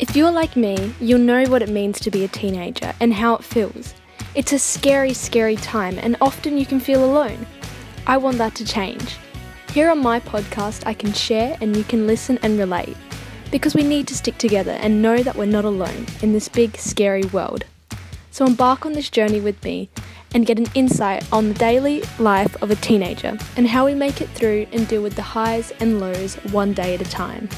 If you're like me, you'll know what it means to be a teenager and how it feels. It's a scary, scary time, and often you can feel alone. I want that to change. Here on my podcast, I can share and you can listen and relate. Because we need to stick together and know that we're not alone in this big, scary world. So embark on this journey with me and get an insight on the daily life of a teenager and how we make it through and deal with the highs and lows one day at a time.